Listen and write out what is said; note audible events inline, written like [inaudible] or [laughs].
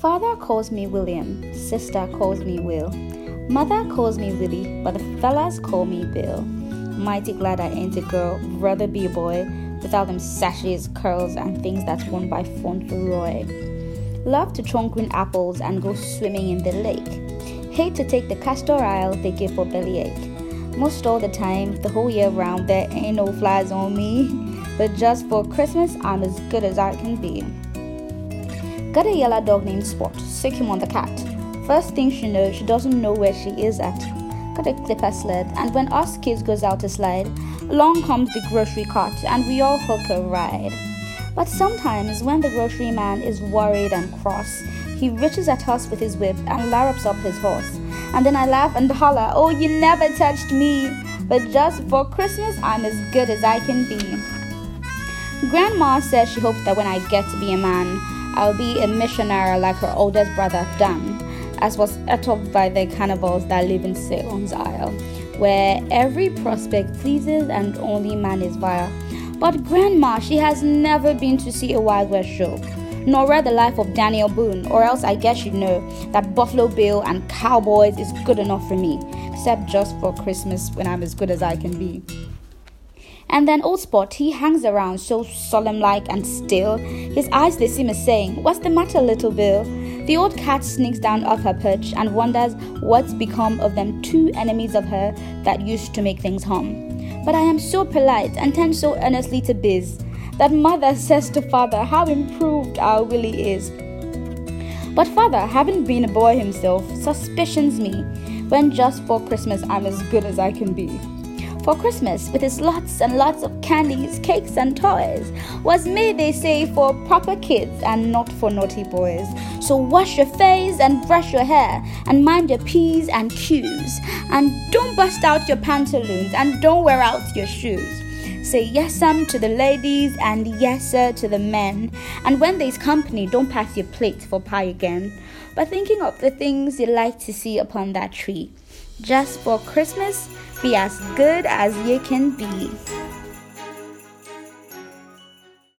calls me William, sister calls me Will. Mother calls me Willie, but the fellas call me Bill. Mighty glad I ain't a girl, rather be a boy, without them sashes, curls, and things that's worn by Fauntleroy. Love to chunk green apples and go swimming in the lake. Hate to take the castor oil they give for bellyache. Most all the time, the whole year round, there ain't no flies on me. But just for Christmas, I'm as good as I can be. Got a yellow dog named Spot, sick him on the cat. First thing she knows, she doesn't know where she is at. Got a clipper sled, and when us kids goes out to slide, along comes the grocery cart, and we all hook a ride. But sometimes, when the grocery man is worried and cross, he reaches at us with his whip and larrups up his horse. And then I laugh and holler, Oh, you never touched me! But just for Christmas, I'm as good as I can be. Grandma says she hopes that when I get to be a man, I'll be a missionary like her oldest brother, Dan as was uttered by the cannibals that live in Ceylon's Isle, where every prospect pleases and only man is vile. But Grandma, she has never been to see a Wild West show, nor read the life of Daniel Boone, or else I guess you'd know that Buffalo Bill and Cowboys is good enough for me, except just for Christmas when I'm as good as I can be. And then Old Spot, he hangs around so solemn like and still. His eyes they seem as saying, What's the matter, little Bill? The old cat sneaks down off her perch and wonders what's become of them two enemies of her that used to make things hum. But I am so polite and tend so earnestly to Biz that mother [laughs] says to father how improved our Willie is. But father, having been a boy himself, suspicions me when just for Christmas I'm as good as I can be for Christmas with its lots and lots of candies, cakes, and toys was made, they say, for proper kids and not for naughty boys. So wash your face and brush your hair and mind your P's and Q's. And don't bust out your pantaloons and don't wear out your shoes. Say yes um to the ladies and yes sir to the men. And when there's company, don't pass your plate for pie again. But thinking of the things you like to see upon that tree. Just for Christmas, be as good as you can be.